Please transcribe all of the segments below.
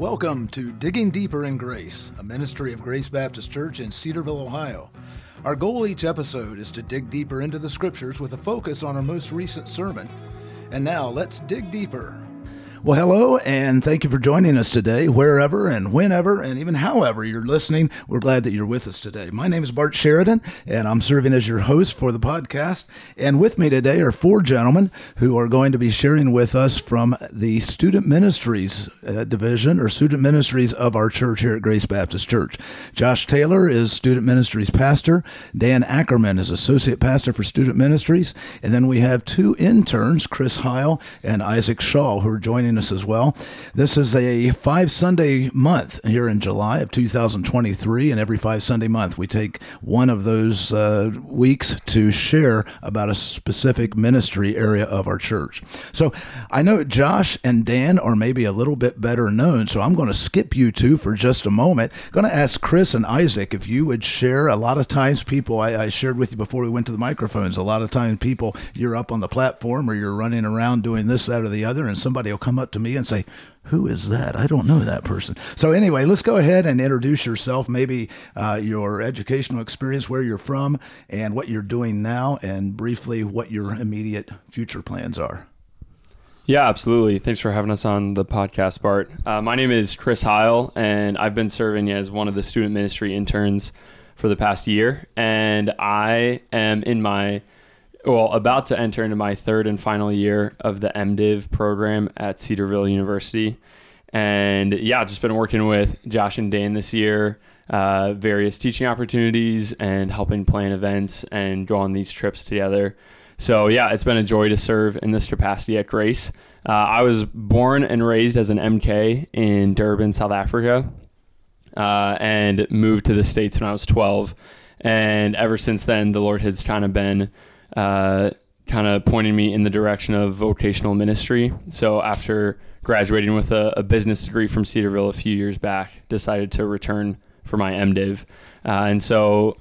Welcome to Digging Deeper in Grace, a ministry of Grace Baptist Church in Cedarville, Ohio. Our goal each episode is to dig deeper into the scriptures with a focus on our most recent sermon. And now let's dig deeper well, hello, and thank you for joining us today, wherever and whenever, and even however you're listening. We're glad that you're with us today. My name is Bart Sheridan, and I'm serving as your host for the podcast. And with me today are four gentlemen who are going to be sharing with us from the Student Ministries uh, Division or Student Ministries of our church here at Grace Baptist Church. Josh Taylor is Student Ministries Pastor, Dan Ackerman is Associate Pastor for Student Ministries, and then we have two interns, Chris Heil and Isaac Shaw, who are joining us as well. This is a five Sunday month here in July of 2023, and every five Sunday month we take one of those uh, weeks to share about a specific ministry area of our church. So I know Josh and Dan are maybe a little bit better known, so I'm going to skip you two for just a moment. I'm going to ask Chris and Isaac if you would share. A lot of times, people I, I shared with you before we went to the microphones. A lot of times, people you're up on the platform or you're running around doing this, that, or the other, and somebody will come up to me and say, who is that? I don't know that person. So, anyway, let's go ahead and introduce yourself, maybe uh, your educational experience, where you're from, and what you're doing now, and briefly what your immediate future plans are. Yeah, absolutely. Thanks for having us on the podcast, Bart. Uh, my name is Chris Heil, and I've been serving as one of the student ministry interns for the past year. And I am in my well, about to enter into my third and final year of the MDiv program at Cedarville University. And yeah, just been working with Josh and Dan this year, uh, various teaching opportunities and helping plan events and go on these trips together. So yeah, it's been a joy to serve in this capacity at Grace. Uh, I was born and raised as an MK in Durban, South Africa, uh, and moved to the States when I was 12. And ever since then, the Lord has kind of been uh, kind of pointing me in the direction of vocational ministry. So after graduating with a, a, business degree from Cedarville a few years back, decided to return for my MDiv. Uh, and so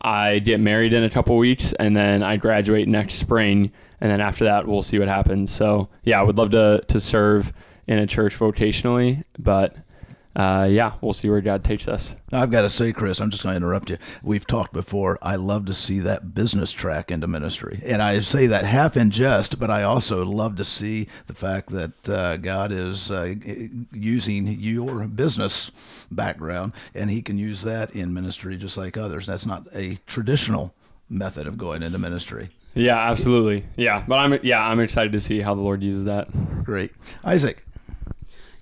I get married in a couple weeks and then I graduate next spring. And then after that, we'll see what happens. So yeah, I would love to, to serve in a church vocationally, but uh, yeah, we'll see where God takes us. I've got to say, Chris, I'm just going to interrupt you. We've talked before. I love to see that business track into ministry. And I say that half in jest, but I also love to see the fact that uh, God is uh, using your business background and He can use that in ministry just like others. That's not a traditional method of going into ministry. Yeah, absolutely. Yeah, but I'm yeah, I'm excited to see how the Lord uses that. Great, Isaac.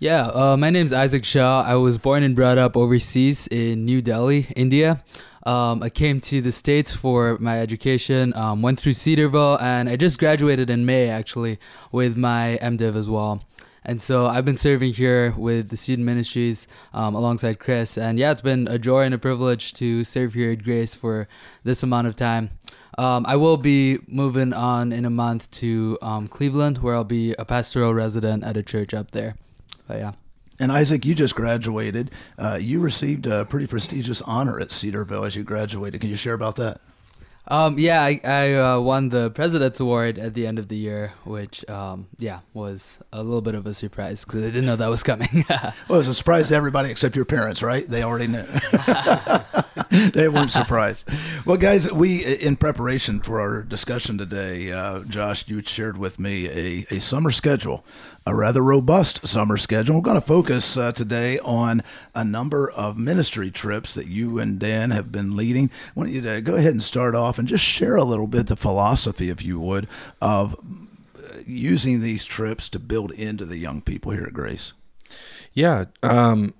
Yeah, uh, my name is Isaac Shaw. I was born and brought up overseas in New Delhi, India. Um, I came to the States for my education, um, went through Cedarville, and I just graduated in May actually with my MDiv as well. And so I've been serving here with the student ministries um, alongside Chris. And yeah, it's been a joy and a privilege to serve here at Grace for this amount of time. Um, I will be moving on in a month to um, Cleveland, where I'll be a pastoral resident at a church up there. But yeah. And Isaac, you just graduated. Uh, you received a pretty prestigious honor at Cedarville as you graduated. Can you share about that? Um, yeah, I, I uh, won the President's Award at the end of the year, which, um, yeah, was a little bit of a surprise because I didn't know that was coming. well, it was a surprise to everybody except your parents, right? They already knew. they weren't surprised. Well, guys, we, in preparation for our discussion today, uh, Josh, you shared with me a, a summer schedule a rather robust summer schedule. We're going to focus uh, today on a number of ministry trips that you and Dan have been leading. I want you to go ahead and start off and just share a little bit the philosophy, if you would, of uh, using these trips to build into the young people here at Grace. Yeah. Um,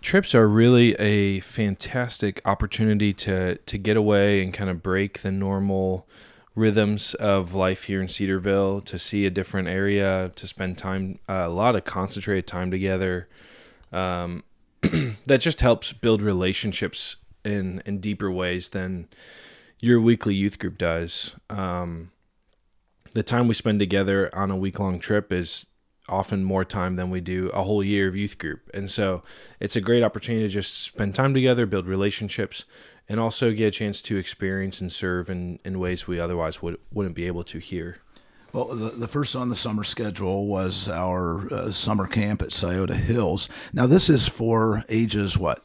trips are really a fantastic opportunity to to get away and kind of break the normal rhythms of life here in Cedarville, to see a different area, to spend time, uh, a lot of concentrated time together. Um, that just helps build relationships in in deeper ways than your weekly youth group does. Um, the time we spend together on a week long trip is often more time than we do a whole year of youth group. And so it's a great opportunity to just spend time together, build relationships, and also get a chance to experience and serve in, in ways we otherwise would, wouldn't be able to here. Well, the, the first on the summer schedule was our uh, summer camp at Scioto Hills. Now, this is for ages what?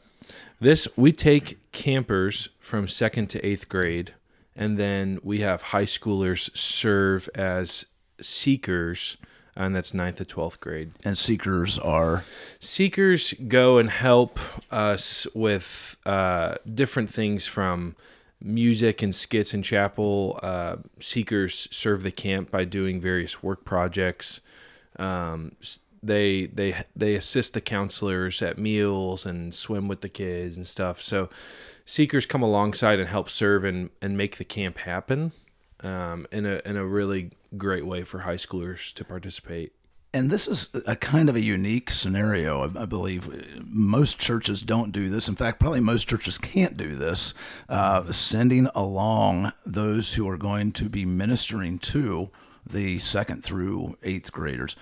This we take campers from second to eighth grade, and then we have high schoolers serve as seekers, and that's ninth to twelfth grade. And seekers are Seekers go and help us with uh, different things from music and skits in chapel. Uh, seekers serve the camp by doing various work projects. Um, they they they assist the counselors at meals and swim with the kids and stuff. So seekers come alongside and help serve and, and make the camp happen um, in a in a really great way for high schoolers to participate. And this is a kind of a unique scenario, I- believe. Most churches don't do this. In fact, probably most churches can't do this. Uh, sending along those who are going to be ministering to the second through eighth graders.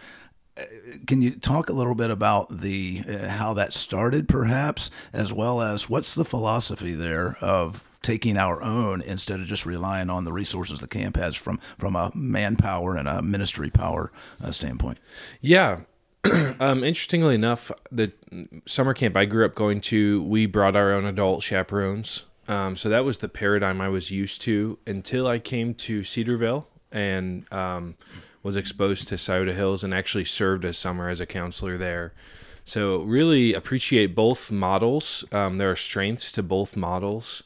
Can you talk a little bit about the uh, how that started, perhaps, as well as what's the philosophy there of taking our own instead of just relying on the resources the camp has from from a manpower and a ministry power uh, standpoint? Yeah. um, interestingly enough, the summer camp I grew up going to, we brought our own adult chaperones. Um, so that was the paradigm I was used to until I came to Cedarville and um, was exposed to Scioto Hills and actually served as summer as a counselor there. So really appreciate both models. Um, there are strengths to both models.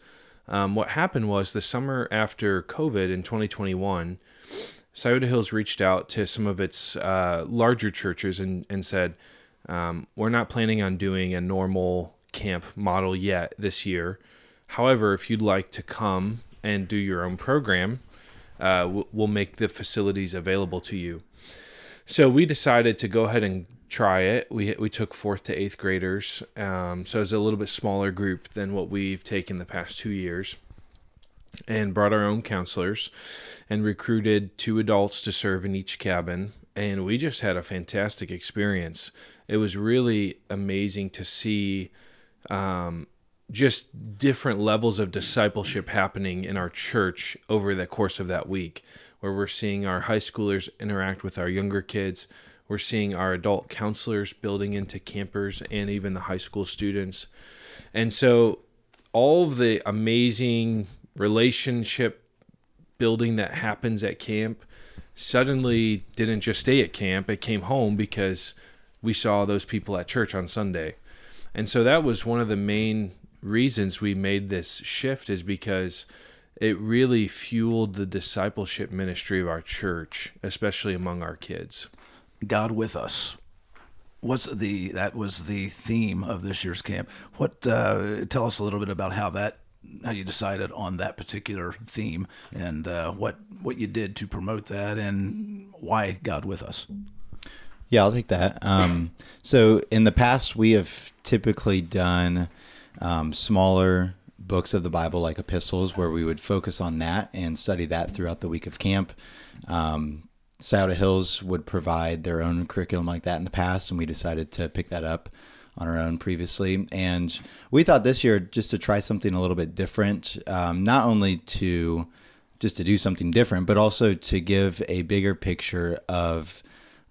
Um, what happened was the summer after COVID in 2021, Scioto Hills reached out to some of its uh, larger churches and, and said, um, We're not planning on doing a normal camp model yet this year. However, if you'd like to come and do your own program, uh, we'll- make the facilities available to you. So we decided to go ahead and try it. We we took fourth to eighth graders, um, so it's a little bit smaller group than what we've taken the past two years, and brought our own counselors, and recruited two adults to serve in each cabin, and we just had a fantastic experience. It was really amazing to see. Um, just different levels of discipleship happening in our church over the course of that week, where we're seeing our high schoolers interact with our younger kids. We're seeing our adult counselors building into campers and even the high school students. And so, all of the amazing relationship building that happens at camp suddenly didn't just stay at camp, it came home because we saw those people at church on Sunday. And so that was one of the main reasons we made this shift is because it really fueled the discipleship ministry of our church, especially among our kids. God with us. What's the that was the theme of this year's camp? What uh, tell us a little bit about how that how you decided on that particular theme and uh, what what you did to promote that and why God with us. Yeah, I'll take that. Um, so in the past, we have typically done um, smaller books of the Bible, like epistles, where we would focus on that and study that throughout the week of camp. Um, Hills would provide their own curriculum like that in the past, and we decided to pick that up on our own previously. And we thought this year just to try something a little bit different, um, not only to just to do something different, but also to give a bigger picture of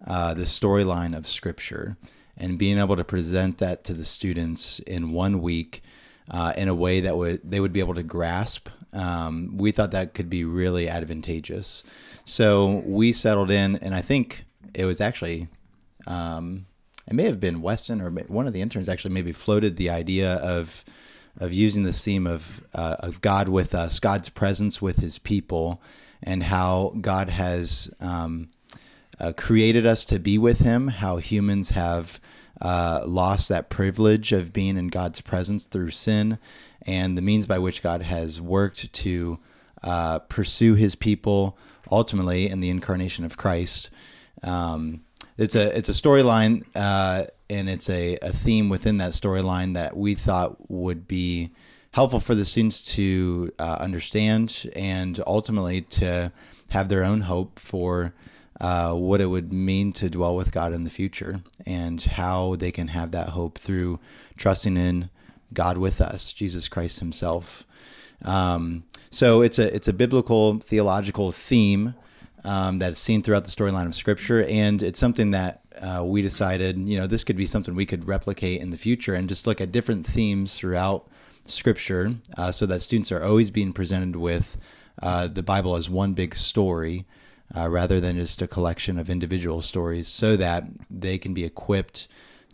uh, the storyline of Scripture and being able to present that to the students in one week uh, in a way that would they would be able to grasp. Um, we thought that could be really advantageous. So we settled in, and I think it was actually um, it may have been Weston or one of the interns actually maybe floated the idea of of using the theme of uh, of God with us, God's presence with His people, and how God has um, uh, created us to be with Him. How humans have uh, lost that privilege of being in God's presence through sin, and the means by which God has worked to uh, pursue His people ultimately in the incarnation of Christ. Um, it's a it's a storyline uh, and it's a, a theme within that storyline that we thought would be helpful for the students to uh, understand and ultimately to have their own hope for uh, what it would mean to dwell with God in the future and how they can have that hope through trusting in God with us, Jesus Christ Himself. Um, so it's a it's a biblical theological theme um, that's seen throughout the storyline of Scripture, and it's something that uh, we decided, you know, this could be something we could replicate in the future and just look at different themes throughout Scripture, uh, so that students are always being presented with uh, the Bible as one big story. Uh, rather than just a collection of individual stories, so that they can be equipped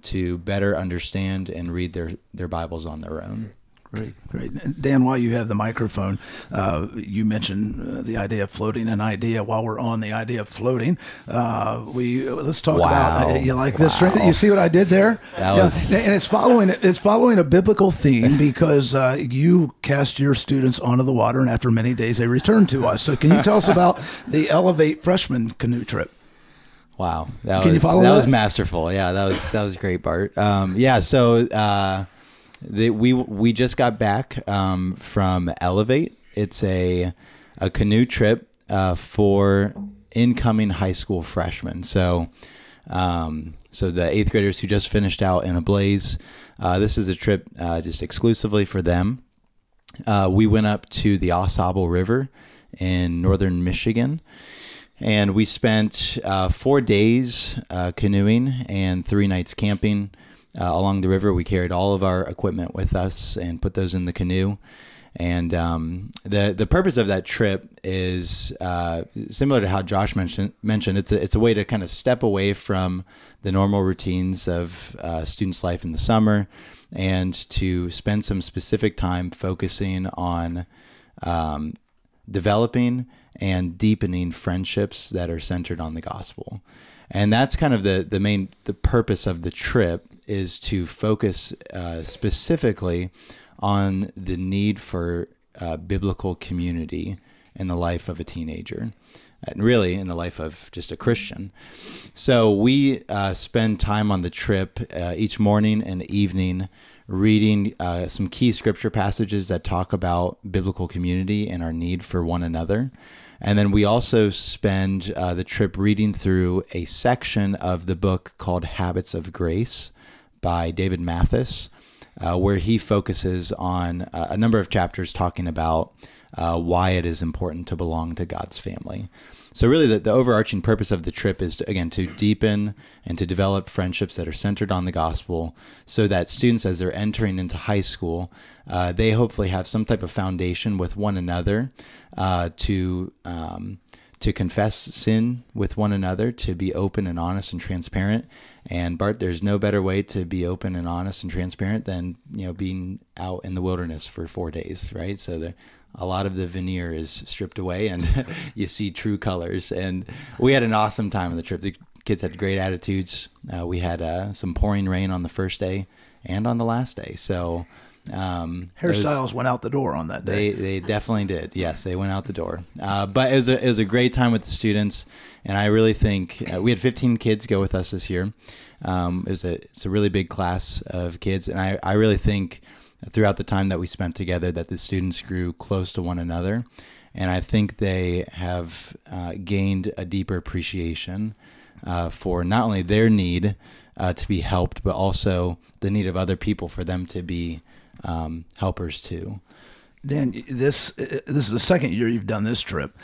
to better understand and read their, their Bibles on their own. Great, great. Dan, while you have the microphone, uh, you mentioned uh, the idea of floating an idea. While we're on the idea of floating, uh, we let's talk Wow. about. Uh, you like this? Wow. You see what I did there? That Yeah, and it's following it's following a biblical theme because uh, you cast your students onto the water, and after many days they returned to us. So, can you tell us about the Elevate freshman canoe trip? Wow, that Can you was follow that, that? was masterful. Yeah, that was that was great, Bart. Um, yeah, so uh, the, we we just got back um, from Elevate. It's a a canoe trip uh, for incoming high school freshmen. So um, so the eighth graders who just finished out in Ablaze. Uh, this is a trip uh, just exclusively for them. Uh, we went up to the Au Sable River in northern Michigan and we spent uh, four days uh, canoeing and three nights camping uh, along the river. We carried all of our equipment with us and put those in the canoe. And um, the the purpose of that trip is uh, similar to how Josh mentioned. Mentioned it's a it's a way to kind of step away from the normal routines of uh, students' life in the summer, and to spend some specific time focusing on um, developing and deepening friendships that are centered on the gospel. And that's kind of the, the main the purpose of the trip is to focus uh, specifically on the need for uh, biblical community in the life of a teenager and really in the life of just a Christian. So we uh, spend time on the trip uh, each morning and evening reading uh, some key scripture passages that talk about biblical community and our need for one another. And then we also spend uh, the trip reading through a section of the book called Habits of Grace by David Mathis, uh, where he focuses on uh, a number of chapters talking about uh, why it is important to belong to God's family. So, really, the, the overarching purpose of the trip is, to, again, to deepen and to develop friendships that are centered on the gospel so that students, as they're entering into high school, uh, they hopefully have some type of foundation with one another uh, to. Um, to confess sin with one another, to be open and honest and transparent. And Bart, there's no better way to be open and honest and transparent than you know being out in the wilderness for four days, right? So the, a lot of the veneer is stripped away, and you see true colors. And we had an awesome time on the trip. The kids had great attitudes. Uh, we had uh, some pouring rain on the first day and on the last day. So um, it was- Hairstyles went out the door on that day. they they definitely did. Yes, they went out the door. Uh, but it was a it was a great time with the students, and I really think uh, we had 15 kids go with us this year. Um, it was a it's a really big class of kids, and I I really think throughout the time that we spent together that the students grew close to one another, and I think they have uh, gained a deeper appreciation uh, for not only their need uh, to be helped, but also the need of other people for them to be um, helpers too. Dan, this this is the second year you've done this trip.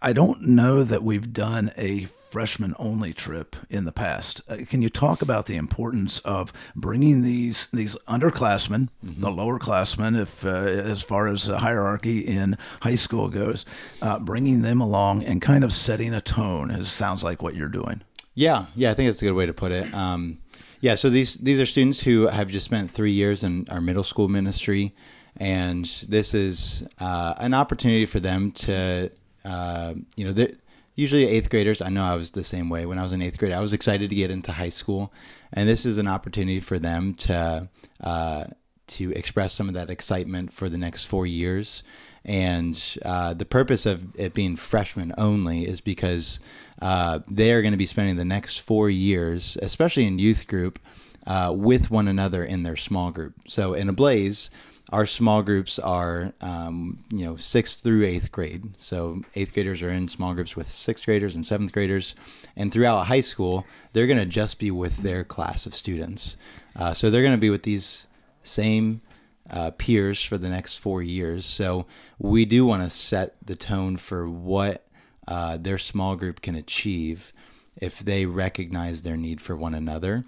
I don't know that we've done a freshman only trip in the past. Uh, can you talk about the importance of bringing these these underclassmen, the lower classmen, if uh, as far as the hierarchy in high school goes, uh, bringing them along and kind of setting a tone? It sounds like what you're doing. Yeah, yeah, I think that's a good way to put it. Um, yeah, so these these are students who have just spent three years in our middle school ministry, and this is uh, an opportunity for them to, uh, you know, they're- usually eighth graders. I know I was the same way when I was in eighth grade. I was excited to get into high school, and this is an opportunity for them to uh, to express some of that excitement for the next four years. And uh, the purpose of it being freshmen only is because uh, they are going to be spending the next four years, especially in youth group, uh, with one another in their small group. So in Ablaze, our small groups are um, you know sixth through eighth grade. So eighth graders are in small groups with sixth graders and seventh graders, and throughout high school, they're going to just be with their class of students. Uh, so they're going to be with these same uh, peers for the next four years. So we do want to set the tone for what uh, their small group can achieve if they recognize their need for one another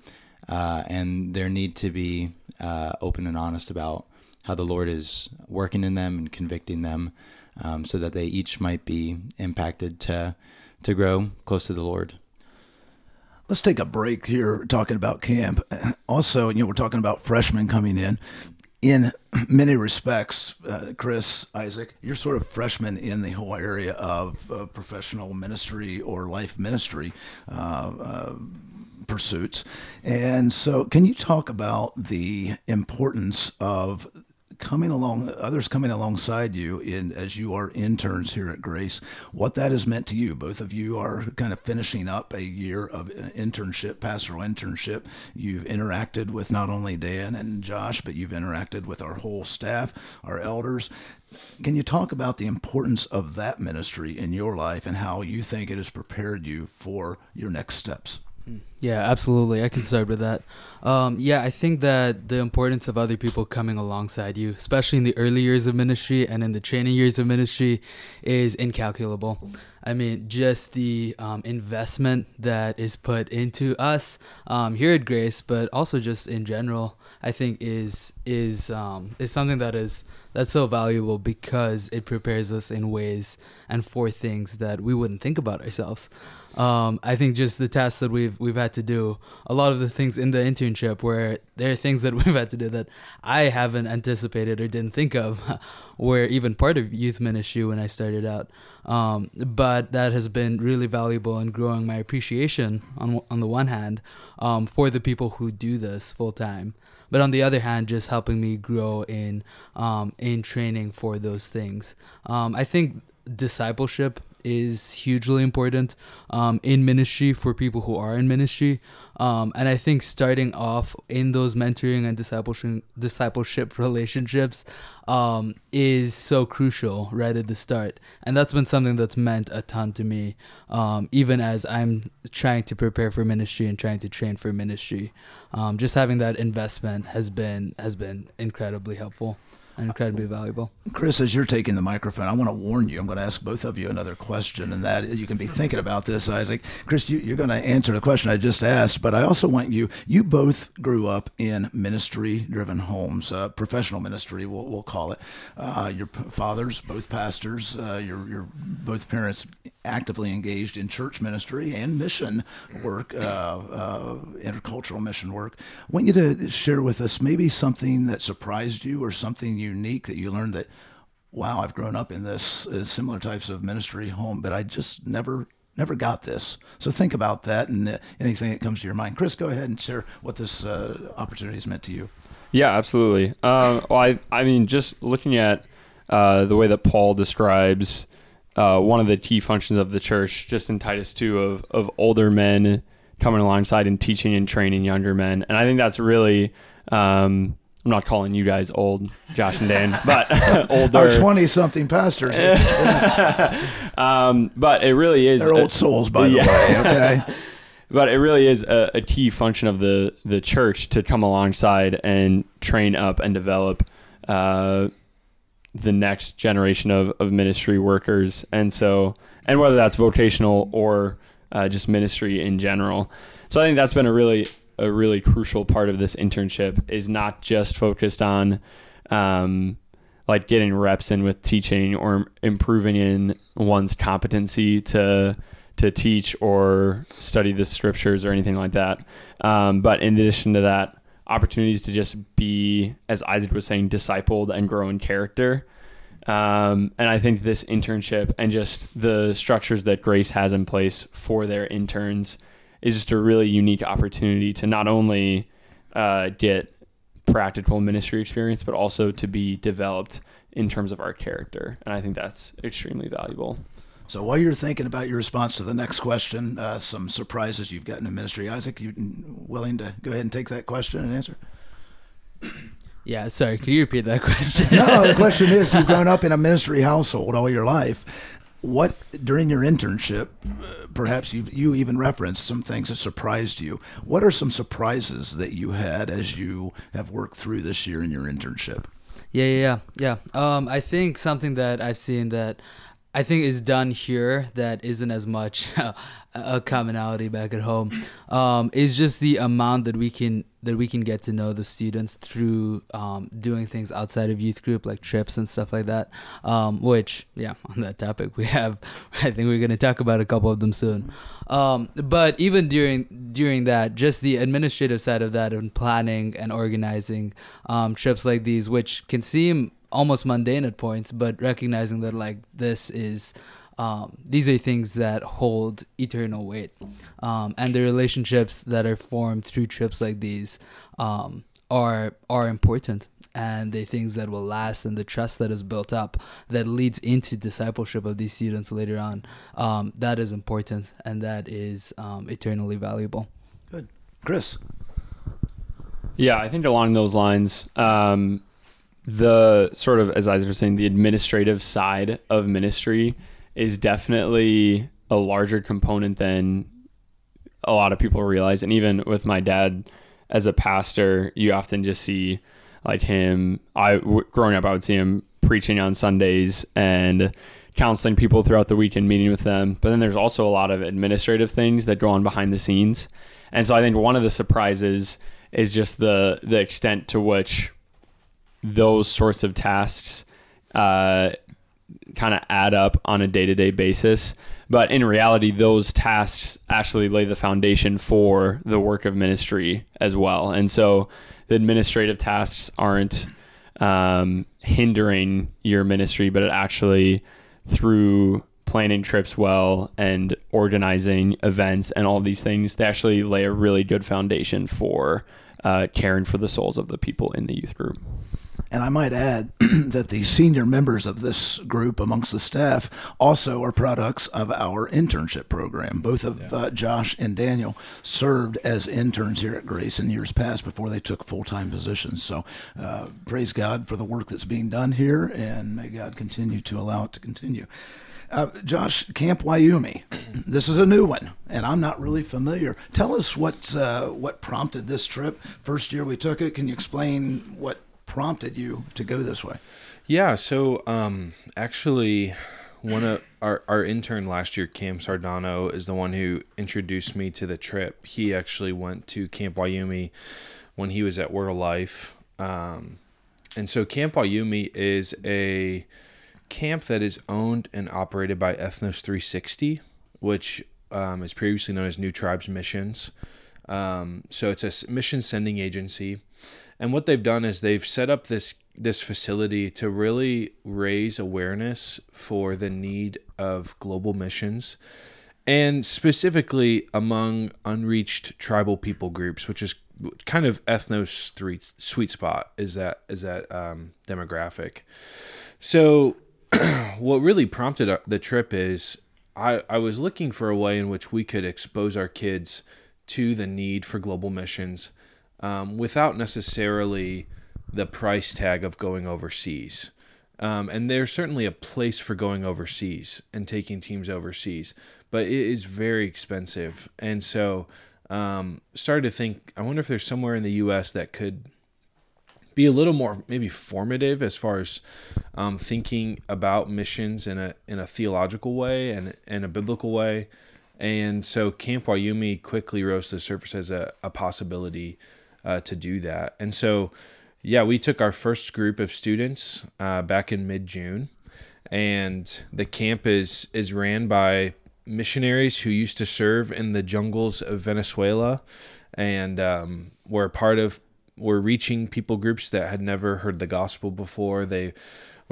uh, and their need to be uh, open and honest about how the Lord is working in them and convicting them um, so that they each might be impacted to, to grow close to the Lord. Let's take a break here talking about camp. Also, you know, we're talking about freshmen coming in. In many respects, uh, Chris, Isaac, you're sort of freshmen in the whole area of uh, professional ministry or life ministry. Uh, uh pursuits. And so, can you talk about the importance of coming along, others coming alongside you in as you are interns here at Grace, what that has meant to you. Both of you are kind of finishing up a year of uh, internship, pastoral internship. You've interacted with not only Dan and Josh, but you've interacted with our whole staff, our elders. Can you talk about the importance of that ministry in your life and how you think it has prepared you for your next steps? Hmm. Yeah, absolutely. I can start with that. Um, yeah, I think that the importance of other people coming alongside you, especially in the early years of ministry and in the training years of ministry, is incalculable. I mean, just the um, investment that is put into us um, here at Grace, but also just in general, I think is is um, is something that is that's so valuable because it prepares us in ways and for things that we wouldn't think about ourselves. Um, I think just the tasks that we've we've had to do, a lot of the things in the internship where there are things that we've had to do that I haven't anticipated or didn't think of, were even part of youth ministry when I started out. Um, but that has been really valuable in growing my appreciation on on the one hand um, for the people who do this full time, but on the other hand, just helping me grow in um, in training for those things. Um, I think discipleship is hugely important um, in ministry for people who are in ministry. Um, and I think starting off in those mentoring and discipleship discipleship relationships um, is so crucial right at the start. And that's been something that's meant a ton to me, um, even as I'm trying to prepare for ministry and trying to train for ministry. Um, just having that investment has been has been incredibly helpful incredibly valuable. Chris, as you're taking the microphone, I want to warn you. I'm going to ask both of you another question, and that you can be thinking about this, Isaac. Chris, you, are going to answer the question I just asked, but I also want you. You both grew up in ministry-driven homes, uh, professional ministry, we'll, we'll call it. Uh, your fathers, both pastors. Uh, your your both parents actively engaged in church ministry and mission work, uh, uh, intercultural mission work. I want you to share with us maybe something that surprised you or something unique that you learned that, wow, I've grown up in this uh, similar types of ministry home, but I just never never got this. So think about that and uh, anything that comes to your mind. Chris, go ahead and share what this uh, opportunity has meant to you. Yeah, absolutely. Uh, well, I, I mean, just looking at uh, the way that Paul describes uh, one of the key functions of the church, just in Titus 2, of, of older men coming alongside and teaching and training younger men. And I think that's really, um, I'm not calling you guys old, Josh and Dan, but older. Our 20 something pastors. um, but it really is. They're old souls, by yeah. the way, okay? but it really is a, a, key function of the, the church to come alongside and train up and develop uh, the next generation of, of ministry workers. And so, and whether that's vocational or uh, just ministry in general. So I think that's been a really, a really crucial part of this internship is not just focused on, um, like getting reps in with teaching or improving in one's competency to to teach or study the scriptures or anything like that. Um, but in addition to that, opportunities to just be, as Isaac was saying, discipled and grow in character. Um, and I think this internship and just the structures that Grace has in place for their interns is just a really unique opportunity to not only uh, get practical ministry experience, but also to be developed in terms of our character. And I think that's extremely valuable. So while you're thinking about your response to the next question, uh, some surprises you've gotten in ministry, Isaac, you willing to go ahead and take that question and answer? Yeah, sorry. Can you repeat that question? no, the question is: You've grown up in a ministry household all your life. What during your internship, uh, perhaps you you even referenced some things that surprised you. What are some surprises that you had as you have worked through this year in your internship? Yeah, yeah, yeah. yeah. Um, I think something that I've seen that I think is done here that isn't as much a commonality back at home. Um, is just the amount that we can that we can get to know the students through um, doing things outside of youth group like trips and stuff like that. Um, which yeah on that topic we have i think we're going to talk about a couple of them soon. Um, but even during during that just the administrative side of that and planning and organizing um, trips like these which can seem almost mundane at points but recognizing that like this is um, these are things that hold eternal weight. Um, and the relationships that are formed through trips like these um, are are important. And the things that will last and the trust that is built up that leads into discipleship of these students later on um, that is important and that is um, eternally valuable. Good. Chris? Yeah i think along those lines um, the sort of as isaac was saying the administrative side of ministry is definitely a larger component than a lot of people realize. And even with my dad as a pastor, you often just see like him. I growing up, I would see him preaching on Sundays and counseling people throughout the week and meeting with them. But then there's also a lot of administrative things that go on behind the scenes. And so I think one of the surprises is just the the extent to which those sorts of tasks uh, kind of add up on a day to day basis. But in reality, those tasks actually lay the foundation for the work of ministry as well. And so the administrative tasks aren't um, hindering your ministry, but it actually, through planning trips well and organizing events and all these things, they actually lay a really good foundation for uh, caring for the souls of the people in the youth group. And I might add that the senior members of this group amongst the staff also are products of our internship program. Both of yeah. uh, Josh and Daniel served as interns here at Grace in years past before they took full time positions. So uh, praise God for the work that's being done here, and may God continue to allow it to continue. Uh, Josh, Camp Wyoming. This is a new one, and I'm not really familiar. Tell us what uh, what prompted this trip. First year we took it. Can you explain what prompted you to go this way? Yeah, so um, actually, one of our, our intern last year, Cam Sardano, is the one who introduced me to the trip. He actually went to Camp Wyoming when he was at Word of Life. Um, and so Camp Wyoming is a camp that is owned and operated by Ethnos 360, which um, is previously known as New Tribes Missions. Um, so it's a mission sending agency and what they've done is they've set up this this facility to really raise awareness for the need of global missions and specifically among unreached tribal people groups which is kind of ethnos three sweet spot is that is that um, demographic. So what really prompted the trip is I, I was looking for a way in which we could expose our kids to the need for global missions um, without necessarily the price tag of going overseas. Um, and there's certainly a place for going overseas and taking teams overseas, but it is very expensive. And so, um, started to think, I wonder if there's somewhere in the U.S. that could be a little more maybe formative as far as um, thinking about missions in a in a theological way and in a biblical way. And so, Camp Wyoming quickly rose to the surface as a, a possibility uh, to do that. And so, yeah, we took our first group of students uh, back in mid June, and the camp is is ran by missionaries who used to serve in the jungles of Venezuela, and um, were part of were reaching people groups that had never heard the gospel before. They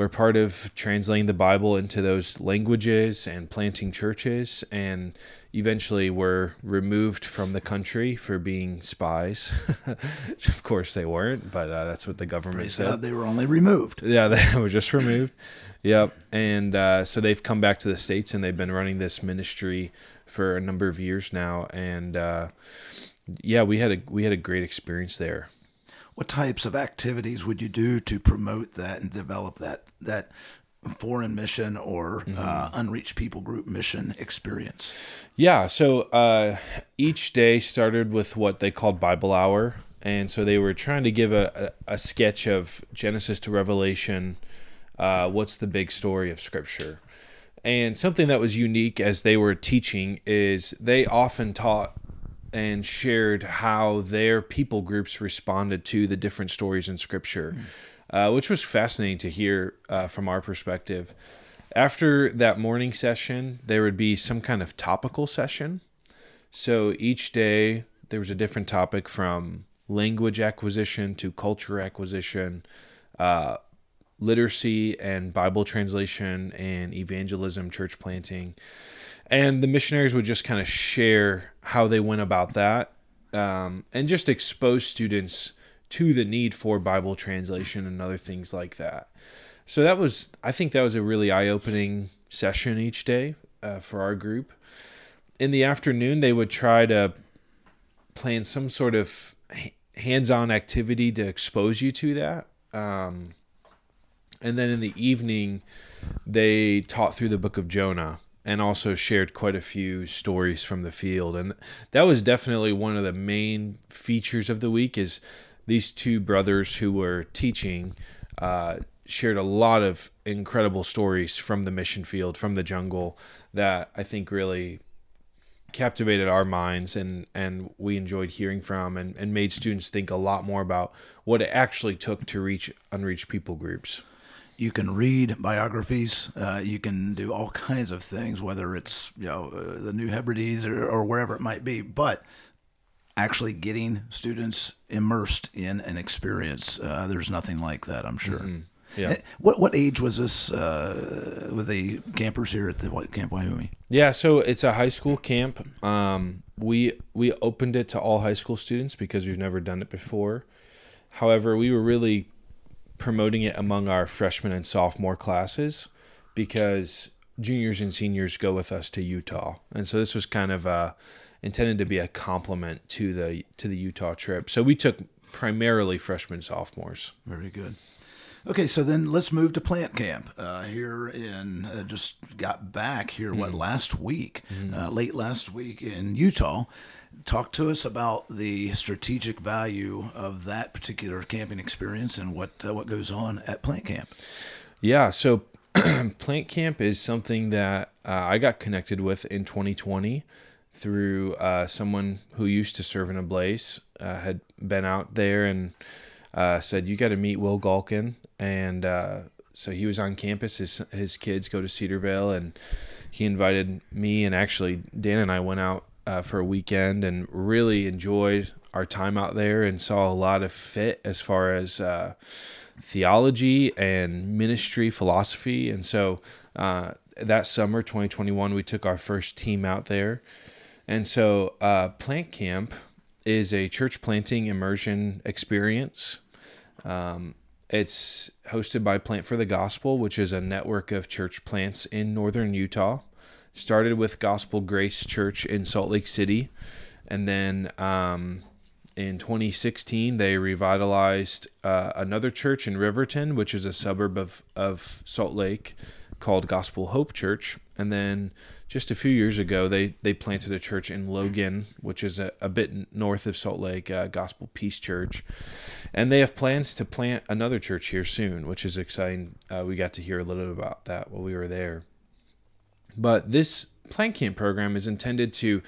were part of translating the Bible into those languages and planting churches, and eventually were removed from the country for being spies. of course, they weren't, but uh, that's what the government Praise said. God, they were only removed. Yeah, they were just removed. Yep, and uh, so they've come back to the states, and they've been running this ministry for a number of years now, and uh, yeah, we had a we had a great experience there what types of activities would you do to promote that and develop that that foreign mission or mm-hmm. uh, unreached people group mission experience? Yeah, so uh, each day started with what they called Bible Hour. And so they were trying to give a, a, a sketch of Genesis to Revelation. Uh, what's the big story of Scripture? And something that was unique as they were teaching is they often taught and shared how their people groups responded to the different stories in Scripture, uh, which was fascinating to hear uh, from our perspective. After that morning session, there would be some kind of topical session. So each day there was a different topic from language acquisition to culture acquisition, uh, literacy and Bible translation and evangelism, church planting. And the missionaries would just kind of share how they went about that um, and just expose students to the need for Bible translation and other things like that. So that was, I think that was a really eye opening session each day uh, for our group. In the afternoon, they would try to plan some sort of hands on activity to expose you to that. Um, and then in the evening, they taught through the book of Jonah and also shared quite a few stories from the field. And that was definitely one of the main features of the week is these two brothers who were teaching uh, shared a lot of incredible stories from the mission field, from the jungle that I think really captivated our minds and and we enjoyed hearing from and, and made students think a lot more about what it actually took to reach unreached people groups you can read biographies. Uh, you can do all kinds of things, whether it's you know uh, the New Hebrides or, or wherever it might be. But actually getting students immersed in an experience, uh, there's nothing like that. I'm sure. Mm-hmm. Yeah. What what age was this uh, with the campers here at the Camp Wyoming? Yeah, so it's a high school camp. Um, we we opened it to all high school students because we've never done it before. However, we were really promoting it among our freshman and sophomore classes because juniors and seniors go with us to Utah, and so this was kind of uh, intended to be a complement to the to the Utah trip. So we took primarily freshmen sophomores. Very good. Okay, so then let's move to plant camp uh, here in uh, just got back here what mm-hmm. last week, mm-hmm. uh, late last week in Utah. Talk to us about the strategic value of that particular camping experience and what uh, what goes on at plant camp. Yeah, so plant camp is something that uh, I got connected with in 2020 through uh, someone who used to serve in Ablaze, had been out there and uh, said you got to meet Will Galkin, and uh, so he was on campus. His his kids go to Cedarville, and he invited me and actually Dan and I went out uh, for a weekend and really enjoyed our time out there and saw a lot of fit as far as uh, theology and ministry philosophy. And so uh, that summer, 2021, we took our first team out there. And so uh, Plant Camp is a church planting immersion experience. Um, it's hosted by Plant for the Gospel, which is a network of church plants in northern Utah. Started with Gospel Grace Church in Salt Lake City. And then um, in 2016, they revitalized uh, another church in Riverton, which is a suburb of, of Salt Lake called Gospel Hope Church. And then just a few years ago, they, they planted a church in Logan, which is a, a bit north of Salt Lake, uh, Gospel Peace Church. And they have plans to plant another church here soon, which is exciting. Uh, we got to hear a little bit about that while we were there. But this plant camp program is intended to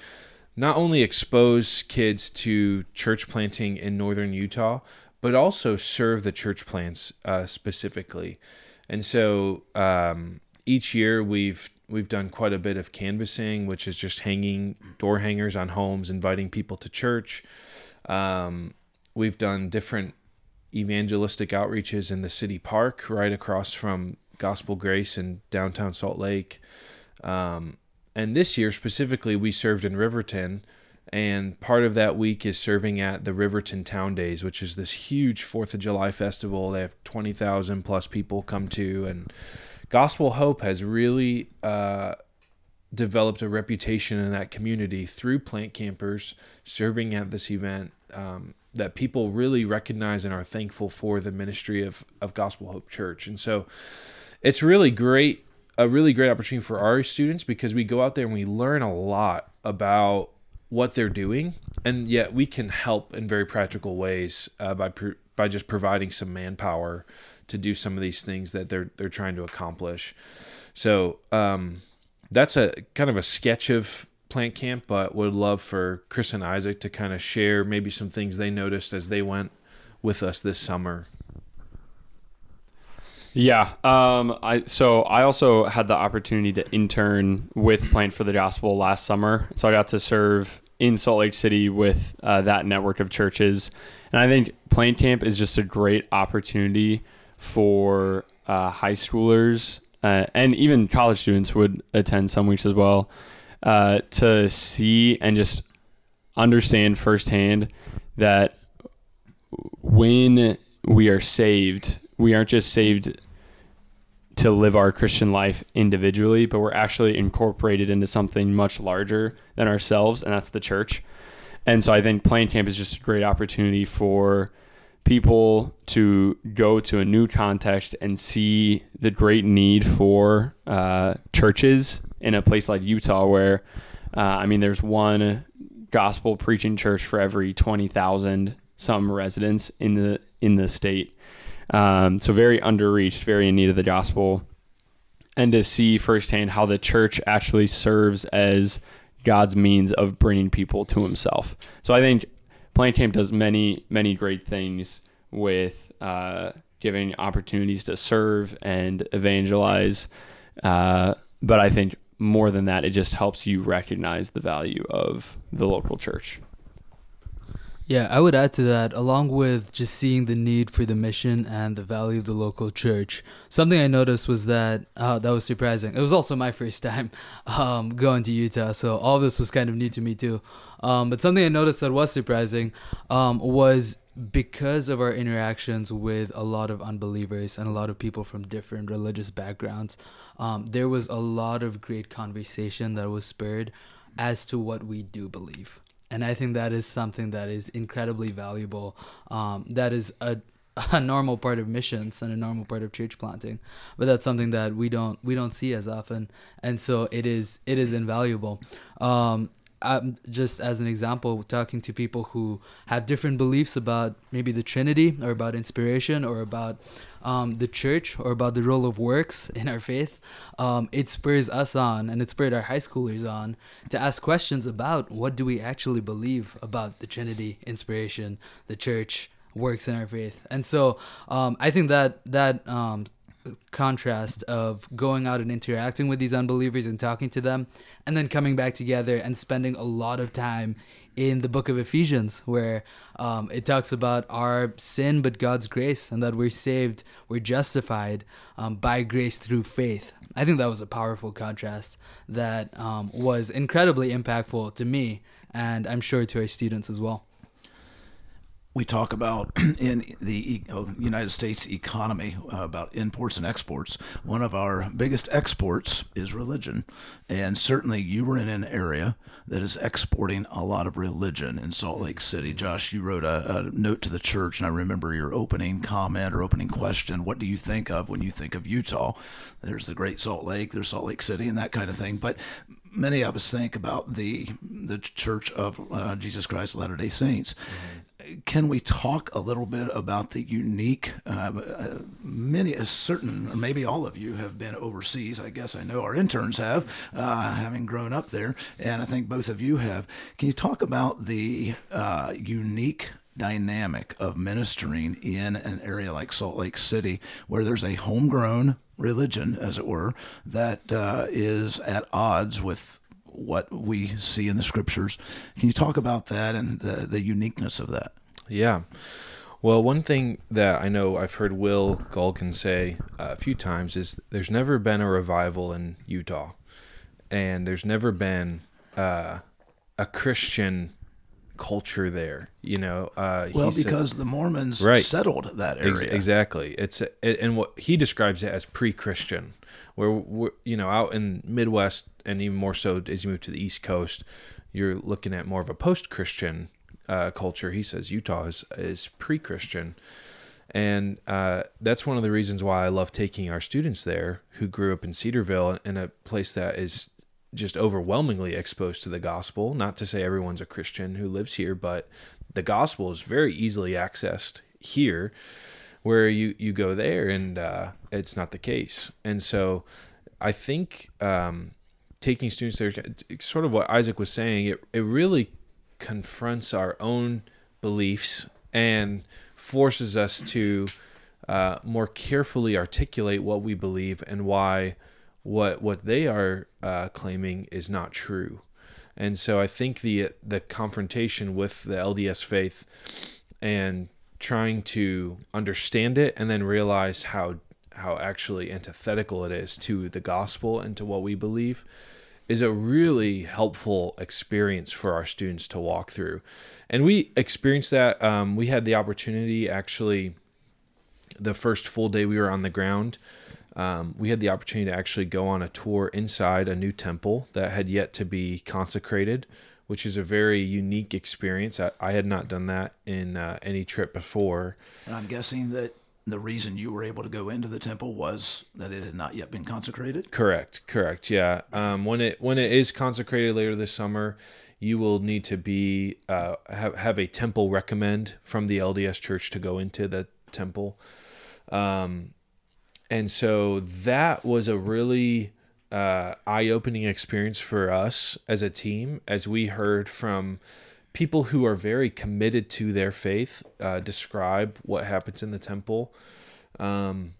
not only expose kids to church planting in northern Utah, but also serve the church plants uh, specifically. And so um, each year we've we've done quite a bit of canvassing, which is just hanging door hangers on homes, inviting people to church. Um, we've done different evangelistic outreaches in the city park right across from Gospel Grace in downtown Salt Lake. Um, and this year specifically, we served in Riverton. And part of that week is serving at the Riverton Town Days, which is this huge Fourth of July festival. They have twenty thousand plus people come to, and Gospel Hope has really uh, developed a reputation in that community through plant campers serving at this event um, that people really recognize and are thankful for the ministry of, of Gospel Hope Church. And so it's really great, a really great opportunity for our students because we go out there and we learn a lot about what they're doing, and yet we can help in very practical ways uh, by by just providing some manpower to do some of these things that they're they're trying to accomplish. So um, that's a kind of a sketch of plant camp, but would love for Chris and Isaac to kind of share maybe some things they noticed as they went with us this summer. Yeah. Um, I so I also had the opportunity to intern with Plant for the Gospel last summer. So I got to serve in Salt Lake City with uh, that network of churches, and I think Plant Camp is just a great opportunity for uh, high schoolers uh, and even college students would attend some weeks as well uh, to see and just understand firsthand that when we are saved, we aren't just saved to live our Christian life individually, but we're actually incorporated into something much larger than ourselves, and that's the church. And so I think Plant Camp is just a great opportunity for people to go to a new context and see the great need for uh, churches in a place like Utah, where uh, I mean, there's one gospel preaching church for every twenty thousand some residents in the in the state. Um, so very underreached, very in need of the gospel, and to see firsthand how the church actually serves as God's means of bringing people to Himself. So I think Plant Camp does many many great things with uh, giving opportunities to serve and evangelize. Uh, but I think more than that, it just helps you recognize the value of the local church. Yeah, I would add to that, along with just seeing the need for the mission and the value of the local church. Something I noticed was that uh, that was surprising. It was also my first time um, going to Utah, so all this was kind of new to me too. Um, but something I noticed that was surprising um, was because of our interactions with a lot of unbelievers and a lot of people from different religious backgrounds, um, there was a lot of great conversation that was spurred as to what we do believe and I think that is something that is incredibly valuable. Um, that is a a normal part of missions and a normal part of church planting, but that's something that we don't we don't see as often, and so it is it is invaluable. Um, I'm just as an example, talking to people who have different beliefs about maybe the Trinity or about inspiration or about um, the church or about the role of works in our faith, um, it spurs us on and it spurred our high schoolers on to ask questions about what do we actually believe about the Trinity, inspiration, the church, works in our faith. And so um, I think that that um, contrast of going out and interacting with these unbelievers and talking to them and then coming back together and spending a lot of time in the book of ephesians where um, it talks about our sin but god's grace and that we're saved we're justified um, by grace through faith. I think that was a powerful contrast that um, was incredibly impactful to me and i'm sure to our students as well we talk about in the uh, United States economy uh, about imports and exports. One of our biggest exports is religion, and certainly you were in an area that is exporting a lot of religion in Salt Lake City. Josh, you wrote a, a note to the church, and I remember your opening comment or opening question. What do you think of when you think of Utah? There's the Great Salt Lake, there's Salt Lake City, and that kind of thing. But many of us think about the the Church of uh, Jesus Christ of Latter Day Saints. Mm-hmm can we talk a little bit about the unique? Uh, uh, many, a certain, or maybe all of you have been overseas. I guess I know our interns have, uh, having grown up there, and I think both of you have. Can you talk about the uh, unique dynamic of ministering in an area like Salt Lake City, where there's a homegrown religion, as it were, that uh, is at odds with what we see in the scriptures. Can you talk about that and the, the uniqueness of that? Yeah. Well, one thing that I know I've heard Will Galkin say a few times is there's never been a revival in Utah, and there's never been uh, a Christian culture there. You know, uh, well, because said, the Mormons right, settled that area. Ex- exactly. It's it, and what he describes it as pre-Christian, where we're, you know out in Midwest and even more so as you move to the East Coast, you're looking at more of a post-Christian uh, culture. He says Utah is is pre-Christian, and uh, that's one of the reasons why I love taking our students there who grew up in Cedarville in a place that is just overwhelmingly exposed to the gospel. Not to say everyone's a Christian who lives here, but the gospel is very easily accessed here, where you you go there and uh, it's not the case. And so I think um, taking students there, sort of what Isaac was saying, it, it really confronts our own beliefs and forces us to uh, more carefully articulate what we believe and why what what they are uh, claiming is not true. And so I think the the confrontation with the LDS faith and trying to understand it and then realize how how actually antithetical it is to the gospel and to what we believe is a really helpful experience for our students to walk through. And we experienced that. Um, we had the opportunity actually the first full day we were on the ground. Um, we had the opportunity to actually go on a tour inside a new temple that had yet to be consecrated, which is a very unique experience. I, I had not done that in uh, any trip before. And I'm guessing that the reason you were able to go into the temple was that it had not yet been consecrated. Correct, correct. Yeah. Um, when it when it is consecrated later this summer, you will need to be uh, have have a temple recommend from the LDS Church to go into the temple. Um, and so that was a really uh, eye-opening experience for us as a team as we heard from people who are very committed to their faith uh, describe what happens in the temple. Um,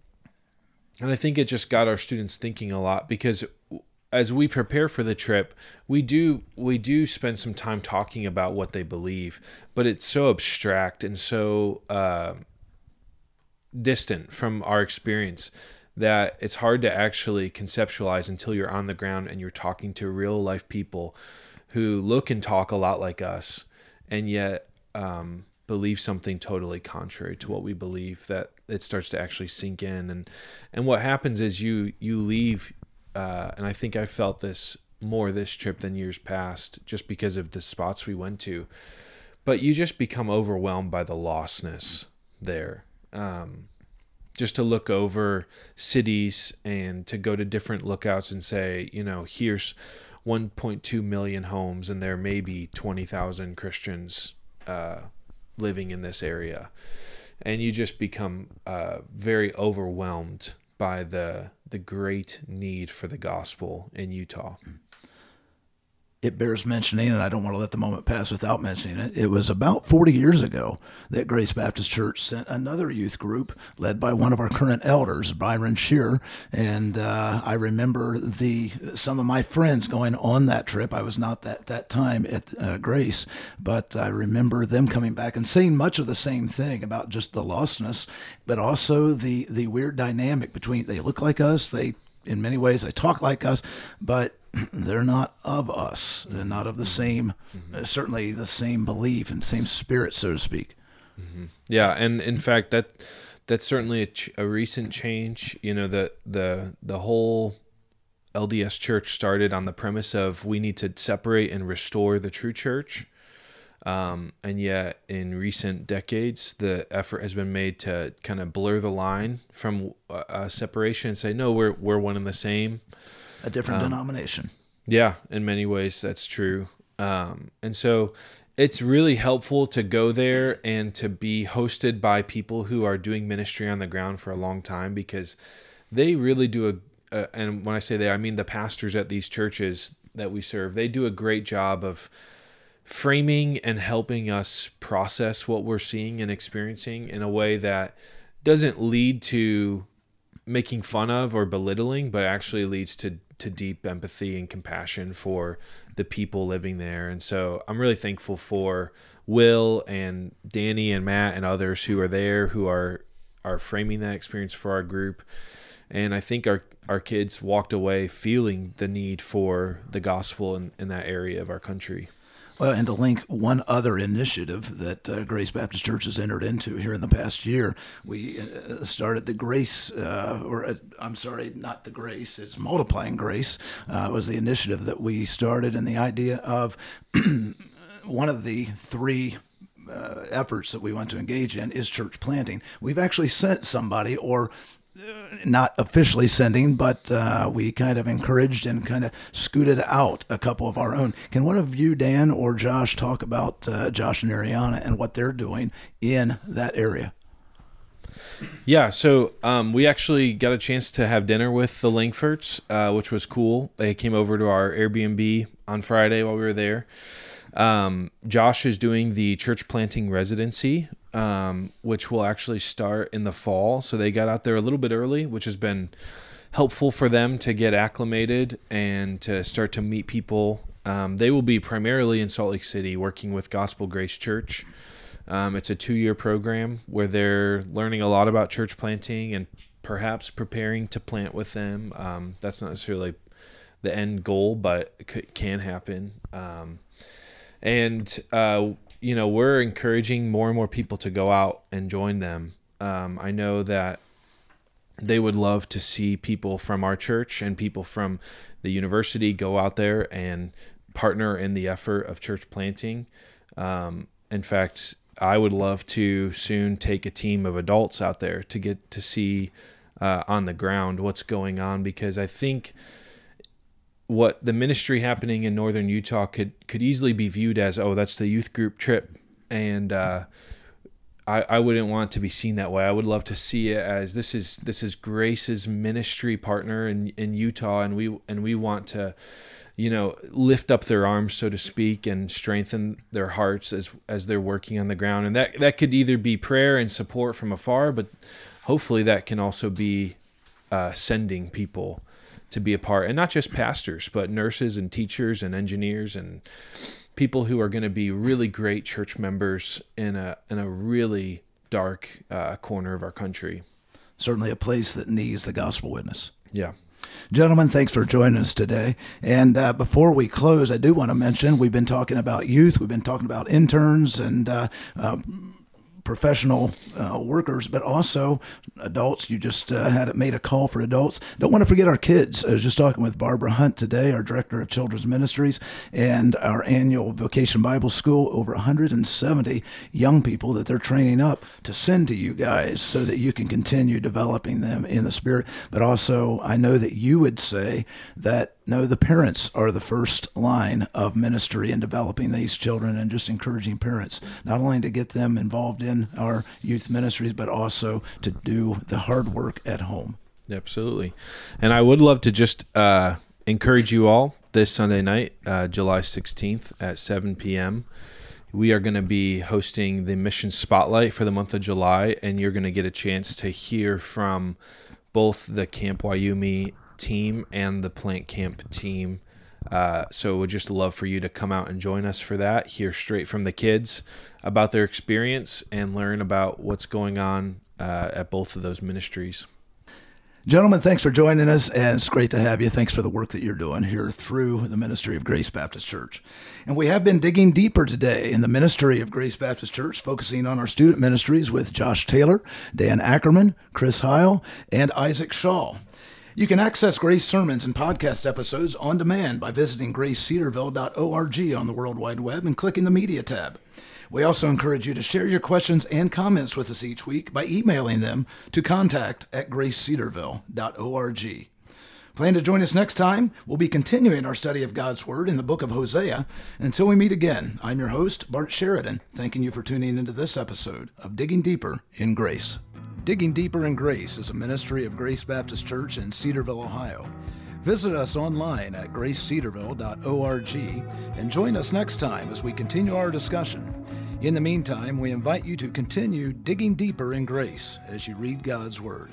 and I think it just got our students thinking a lot because as we prepare for the trip, we do we do spend some time talking about what they believe, but it's so abstract and so uh, distant from our experience that it's hard to actually conceptualize until you're on the ground and you're talking to real life people who look and talk a lot like us and yet um, believe something totally contrary to what we believe that it starts to actually sink in. And and what happens is you you leave uh, and I think I felt this more this trip than years past just because of the spots we went to but you just become overwhelmed by the lostness there um, just to look over cities and to go to different lookouts and say, you know, here's 1.2 million homes and there may be 20,000 Christians uh, living in this area. And you just become uh, very overwhelmed by the the great need for the gospel in Utah it bears mentioning, and I don't want to let the moment pass without mentioning it. It was about 40 years ago that Grace Baptist Church sent another youth group led by one of our current elders, Byron Shear. And uh, I remember the some of my friends going on that trip. I was not that that time at uh, Grace, but I remember them coming back and saying much of the same thing about just the lostness, but also the the weird dynamic between they look like us, they in many ways they talk like us, but they're not of us. They're not of the same, mm-hmm. uh, certainly the same belief and same spirit, so to speak. Mm-hmm. Yeah, and in fact, that that's certainly a, ch- a recent change. You know, the the the whole LDS Church started on the premise of we need to separate and restore the true church. Um, and yet, in recent decades, the effort has been made to kind of blur the line from uh, separation and say, no, we're we're one and the same a different um, denomination. Yeah, in many ways, that's true. Um, and so it's really helpful to go there and to be hosted by people who are doing ministry on the ground for a long time because they really do a, a and when I say they, I mean the pastors at these churches that we serve, they do a great job of framing and helping us process what we're seeing and experiencing in a way that doesn't lead to making fun of or belittling, but actually leads to to deep empathy and compassion for the people living there. And so I'm really thankful for Will and Danny and Matt and others who are there who are are framing that experience for our group. And I think our our kids walked away feeling the need for the gospel in, in that area of our country. Well, and to link one other initiative that uh, Grace Baptist Church has entered into here in the past year, we uh, started the Grace, uh, or uh, I'm sorry, not the Grace, it's Multiplying Grace, uh, was the initiative that we started, and the idea of one of the three uh, efforts that we want to engage in is church planting. We've actually sent somebody or not officially sending, but uh, we kind of encouraged and kind of scooted out a couple of our own. Can one of you, Dan or Josh, talk about uh, Josh and Ariana and what they're doing in that area? Yeah, so um, we actually got a chance to have dinner with the Langfords, uh, which was cool. They came over to our Airbnb on Friday while we were there. Um, Josh is doing the church planting residency, um, which will actually start in the fall. So they got out there a little bit early, which has been helpful for them to get acclimated and to start to meet people. Um, they will be primarily in Salt Lake City working with Gospel Grace Church. Um, it's a two year program where they're learning a lot about church planting and perhaps preparing to plant with them. Um, that's not necessarily the end goal, but it can happen. Um, and, uh, you know, we're encouraging more and more people to go out and join them. Um, I know that they would love to see people from our church and people from the university go out there and partner in the effort of church planting. Um, in fact, I would love to soon take a team of adults out there to get to see uh, on the ground what's going on because I think what the ministry happening in northern Utah could could easily be viewed as oh that's the youth group trip and uh, I, I wouldn't want to be seen that way. I would love to see it as this is this is Grace's ministry partner in, in Utah and we and we want to you know, lift up their arms, so to speak, and strengthen their hearts as as they're working on the ground. And that that could either be prayer and support from afar, but hopefully that can also be uh, sending people to be a part, and not just pastors, but nurses and teachers and engineers and people who are going to be really great church members in a in a really dark uh, corner of our country. Certainly, a place that needs the gospel witness. Yeah. Gentlemen, thanks for joining us today. And uh, before we close, I do want to mention we've been talking about youth, we've been talking about interns and uh, uh, professional uh, workers, but also adults. You just uh, had made a call for adults. Don't want to forget our kids. I was just talking with Barbara Hunt today, our director of children's ministries, and our annual Vacation Bible School. Over 170 young people that they're training up to send to you guys, so that you can continue developing them in the spirit. But also, I know that you would say that no, the parents are the first line of ministry in developing these children and just encouraging parents not only to get them involved in our youth ministries, but also to do the hard work at home. Absolutely. And I would love to just uh, encourage you all this Sunday night, uh, July 16th at 7 p.m. We are going to be hosting the Mission Spotlight for the month of July, and you're going to get a chance to hear from both the Camp Wyoming team and the Plant Camp team. Uh, so we'd just love for you to come out and join us for that. Hear straight from the kids about their experience and learn about what's going on uh, at both of those ministries. Gentlemen, thanks for joining us, and it's great to have you. Thanks for the work that you're doing here through the ministry of Grace Baptist Church. And we have been digging deeper today in the ministry of Grace Baptist Church, focusing on our student ministries with Josh Taylor, Dan Ackerman, Chris Heil, and Isaac Shaw. You can access Grace sermons and podcast episodes on demand by visiting gracecedarville.org on the World Wide Web and clicking the Media tab. We also encourage you to share your questions and comments with us each week by emailing them to contact at gracecedarville.org. Plan to join us next time. We'll be continuing our study of God's Word in the book of Hosea. Until we meet again, I'm your host, Bart Sheridan, thanking you for tuning into this episode of Digging Deeper in Grace. Digging Deeper in Grace is a ministry of Grace Baptist Church in Cedarville, Ohio. Visit us online at gracecedarville.org and join us next time as we continue our discussion. In the meantime, we invite you to continue digging deeper in grace as you read God's Word.